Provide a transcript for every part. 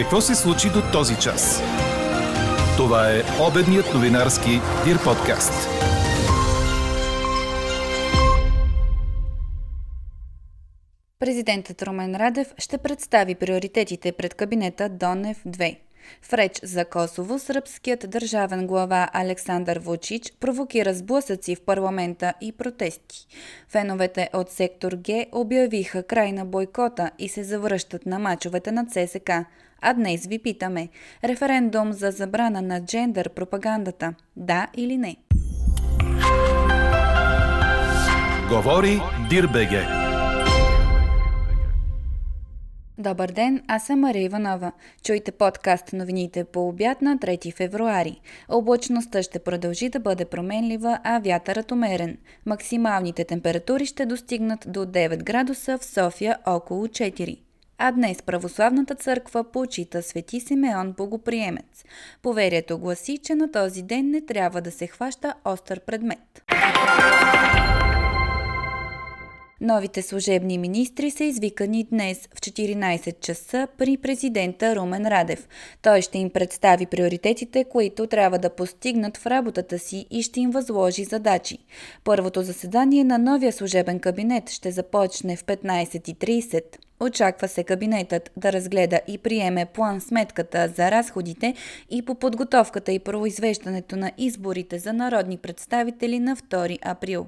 Какво се случи до този час? Това е обедният новинарски Дир подкаст. Президентът Румен Радев ще представи приоритетите пред кабинета Донев 2. В реч за Косово сръбският държавен глава Александър Вучич провокира сблъсъци в парламента и протести. Феновете от сектор Г обявиха край на бойкота и се завръщат на мачовете на ЦСК. А днес ви питаме – референдум за забрана на джендър пропагандата – да или не? Говори Дирбеге. Добър ден, аз съм Мария Иванова. Чуйте подкаст новините по обяд на 3 февруари. Облачността ще продължи да бъде променлива, а вятърът умерен. Максималните температури ще достигнат до 9 градуса в София около 4 а днес православната църква почита Свети Симеон Богоприемец. Поверието гласи, че на този ден не трябва да се хваща остър предмет. Новите служебни министри са извикани днес в 14 часа при президента Румен Радев. Той ще им представи приоритетите, които трябва да постигнат в работата си и ще им възложи задачи. Първото заседание на новия служебен кабинет ще започне в 15.30. Очаква се кабинетът да разгледа и приеме план сметката за разходите и по подготовката и произвеждането на изборите за народни представители на 2 април.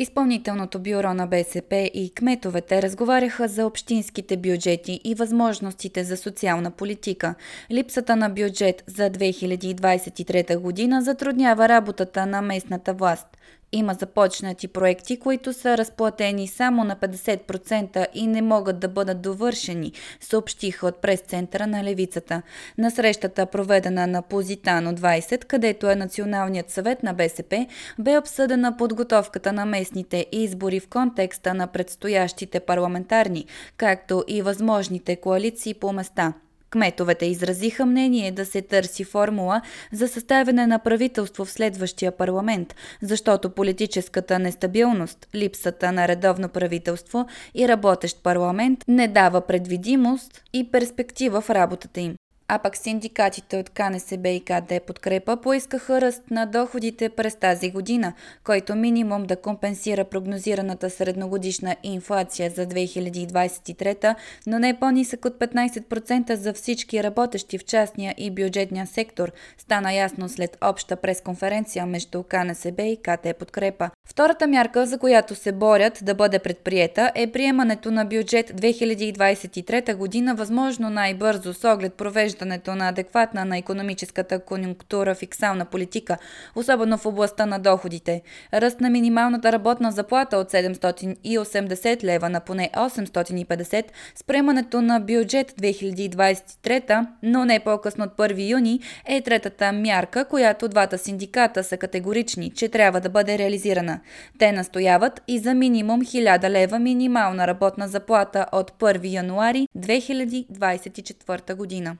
Изпълнителното бюро на БСП и кметовете разговаряха за общинските бюджети и възможностите за социална политика. Липсата на бюджет за 2023 година затруднява работата на местната власт. Има започнати проекти, които са разплатени само на 50% и не могат да бъдат довършени, съобщиха от прес-центъра на Левицата. На срещата, проведена на Позитано 20, където е Националният съвет на БСП, бе обсъдена подготовката на местните избори в контекста на предстоящите парламентарни, както и възможните коалиции по места. Кметовете изразиха мнение да се търси формула за съставяне на правителство в следващия парламент, защото политическата нестабилност, липсата на редовно правителство и работещ парламент не дава предвидимост и перспектива в работата им а пък синдикатите от КНСБ и КД подкрепа поискаха ръст на доходите през тази година, който минимум да компенсира прогнозираната средногодишна инфлация за 2023, но не по-нисък от 15% за всички работещи в частния и бюджетния сектор, стана ясно след обща пресконференция между КНСБ и КТ подкрепа. Втората мярка, за която се борят да бъде предприета, е приемането на бюджет 2023 година възможно най-бързо с оглед провеждането провеждането на адекватна на економическата конюнктура фиксална политика, особено в областта на доходите. Ръст на минималната работна заплата от 780 лева на поне 850 с приемането на бюджет 2023, но не по-късно от 1 юни, е третата мярка, която двата синдиката са категорични, че трябва да бъде реализирана. Те настояват и за минимум 1000 лева минимална работна заплата от 1 януари 2024 година.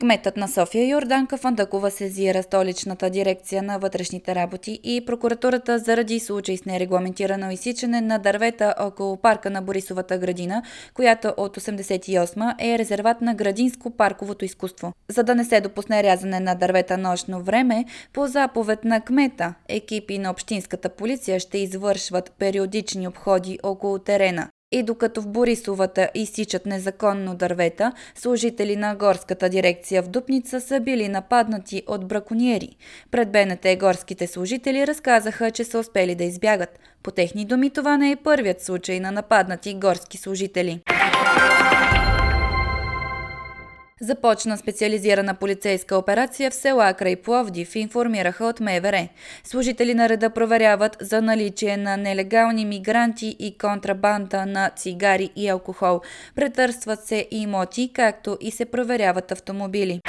Кметът на София Йорданка Фандакова сезира столичната дирекция на вътрешните работи и прокуратурата заради случай с нерегламентирано изсичане на дървета около парка на Борисовата градина, която от 88 е резерват на градинско-парковото изкуство. За да не се допусне рязане на дървета нощно време, по заповед на кмета, екипи на общинската полиция ще извършват периодични обходи около терена. И докато в Борисовата изсичат незаконно дървета, служители на горската дирекция в Дупница са били нападнати от браконьери. Пред БНТ горските служители разказаха, че са успели да избягат. По техни думи това не е първият случай на нападнати горски служители. Започна специализирана полицейска операция в села край Пловдив, информираха от МВР. Служители на реда проверяват за наличие на нелегални мигранти и контрабанда на цигари и алкохол. Претърстват се имоти, както и се проверяват автомобили.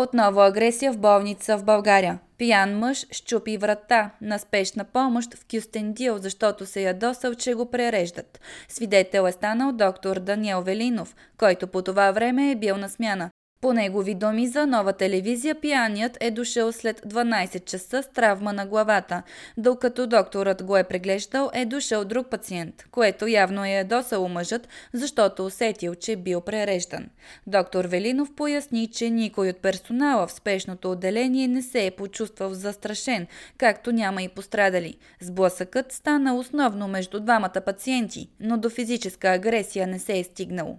Отново агресия в болница в България. Пиян мъж щупи врата на спешна помощ в Кюстендил, защото се ядосал, че го пререждат. Свидетел е станал доктор Даниел Велинов, който по това време е бил на смяна. По негови думи за нова телевизия, пияният е дошъл след 12 часа с травма на главата, докато докторът го е преглеждал, е дошъл друг пациент, което явно е ядосало мъжът, защото усетил, че бил пререждан. Доктор Велинов поясни, че никой от персонала в спешното отделение не се е почувствал застрашен, както няма и пострадали. Сблъсъкът стана основно между двамата пациенти, но до физическа агресия не се е стигнало.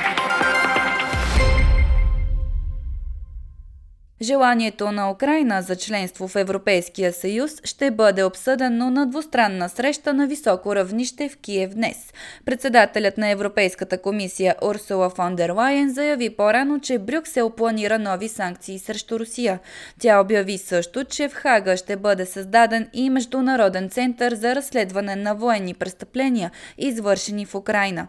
Желанието на Украина за членство в Европейския съюз ще бъде обсъдено на двустранна среща на високо равнище в Киев днес. Председателят на Европейската комисия Урсула фон дер Лайен заяви по-рано, че Брюксел планира нови санкции срещу Русия. Тя обяви също, че в Хага ще бъде създаден и Международен център за разследване на военни престъпления, извършени в Украина.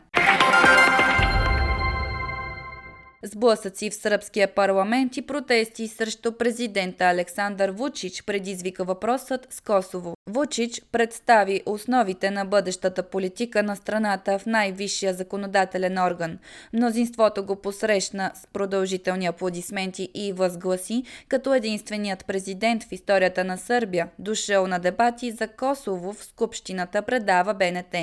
Сблъсъци в сръбския парламент и протести срещу президента Александър Вучич предизвика въпросът с Косово. Вучич представи основите на бъдещата политика на страната в най-висшия законодателен орган. Мнозинството го посрещна с продължителни аплодисменти и възгласи, като единственият президент в историята на Сърбия, дошъл на дебати за Косово в Скупщината, предава БНТ.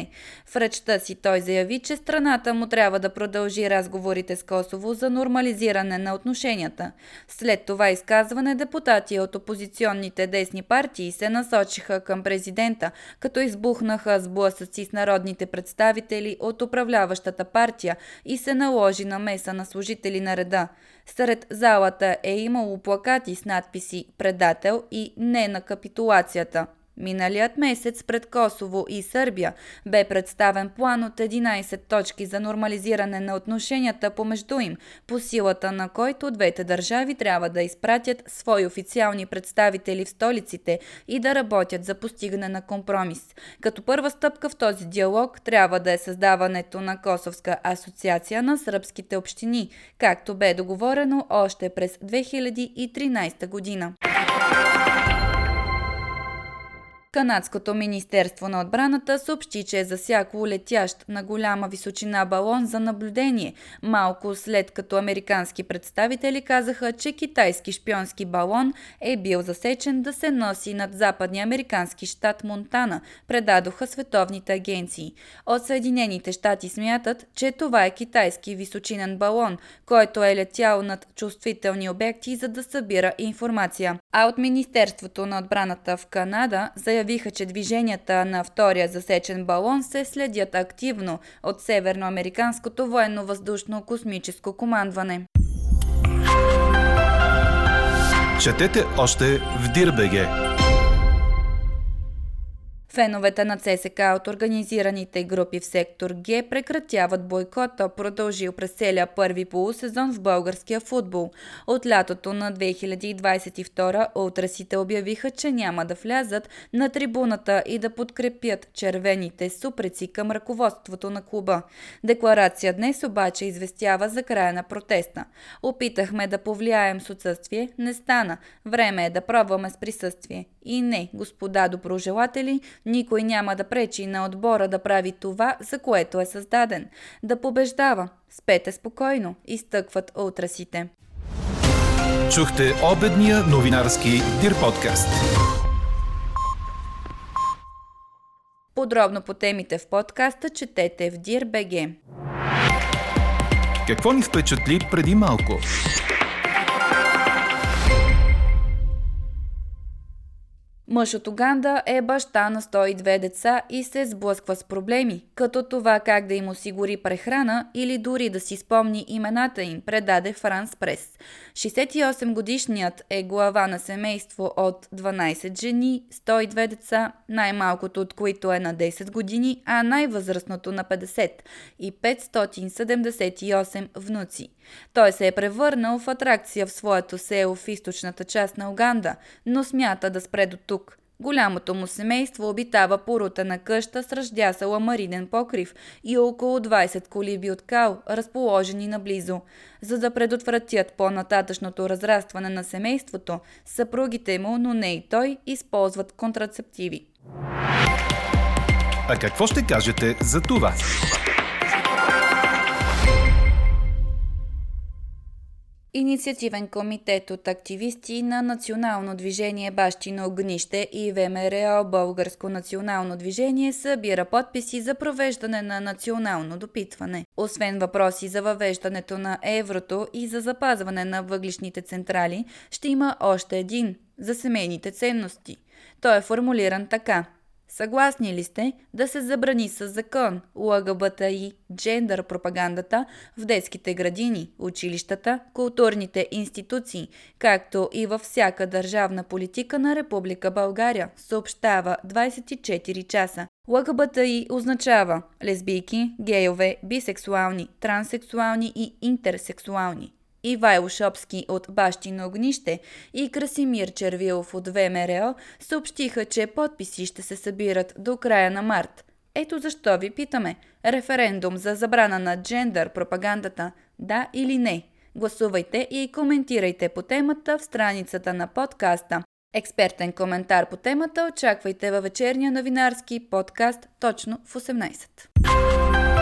В речта си той заяви, че страната му трябва да продължи разговорите с Косово за нормализиране на отношенията. След това изказване депутати от опозиционните десни партии се насочиха към президента, като избухнаха сблъсъци с народните представители от управляващата партия и се наложи намеса на служители на реда. Сред залата е имало плакати с надписи «Предател» и «Не на капитулацията». Миналият месец пред Косово и Сърбия бе представен план от 11 точки за нормализиране на отношенията помежду им, по силата на който двете държави трябва да изпратят свои официални представители в столиците и да работят за постигане на компромис. Като първа стъпка в този диалог трябва да е създаването на Косовска асоциация на сръбските общини, както бе договорено още през 2013 година. Канадското Министерство на отбраната съобщи, че е засякло летящ на голяма височина балон за наблюдение, малко след като американски представители казаха, че китайски шпионски балон е бил засечен да се носи над западния американски щат Монтана, предадоха световните агенции. От Съединените щати смятат, че това е китайски височинен балон, който е летял над чувствителни обекти, за да събира информация. А от Министерството на отбраната в Канада заявиха, заявиха, че движенията на втория засечен балон се следят активно от Северноамериканското военно-въздушно космическо командване. Четете още в Дирбеге! Феновете на ЦСК от организираните групи в сектор Г прекратяват бойкота, продължил през целия първи полусезон в българския футбол. От лятото на 2022 утрасите обявиха, че няма да влязат на трибуната и да подкрепят червените супреци към ръководството на клуба. Декларация днес обаче известява за края на протеста. Опитахме да повлияем с отсъствие, не стана. Време е да пробваме с присъствие. И не, господа доброжелатели, никой няма да пречи на отбора да прави това, за което е създаден. Да побеждава. Спете спокойно, изтъкват утрасите. Чухте обедния новинарски Дир подкаст. Подробно по темите в подкаста четете в Dir.bg. Какво ни впечатли преди малко? Мъж от Уганда е баща на 102 деца и се сблъсква с проблеми, като това как да им осигури прехрана или дори да си спомни имената им, предаде Франс Прес. 68-годишният е глава на семейство от 12 жени, 102 деца, най-малкото от които е на 10 години, а най-възрастното на 50 и 578 внуци. Той се е превърнал в атракция в своето село в източната част на Уганда, но смята да спре до тук. Голямото му семейство обитава порутена къща с ръждясал ламаринен покрив и около 20 колиби от кал, разположени наблизо. За да предотвратят по-нататъчното разрастване на семейството, съпругите му, но не и той, използват контрацептиви. А какво ще кажете за това? Инициативен комитет от активисти на Национално движение Бащино огнище и ВМРО Българско национално движение събира подписи за провеждане на национално допитване. Освен въпроси за въвеждането на еврото и за запазване на въглишните централи, ще има още един – за семейните ценности. Той е формулиран така – Съгласни ли сте да се забрани с закон ЛГБТИ джендър пропагандата в детските градини, училищата, културните институции, както и във всяка държавна политика на Република България, съобщава 24 часа. ЛГБТИ означава лесбийки, гейове, бисексуални, транссексуални и интерсексуални. Ивайло Шопски от Бащино огнище и Красимир Червилов от ВМРО съобщиха, че подписи ще се събират до края на март. Ето защо ви питаме. Референдум за забрана на джендър пропагандата, да или не? Гласувайте и коментирайте по темата в страницата на подкаста. Експертен коментар по темата очаквайте във вечерния новинарски подкаст точно в 18.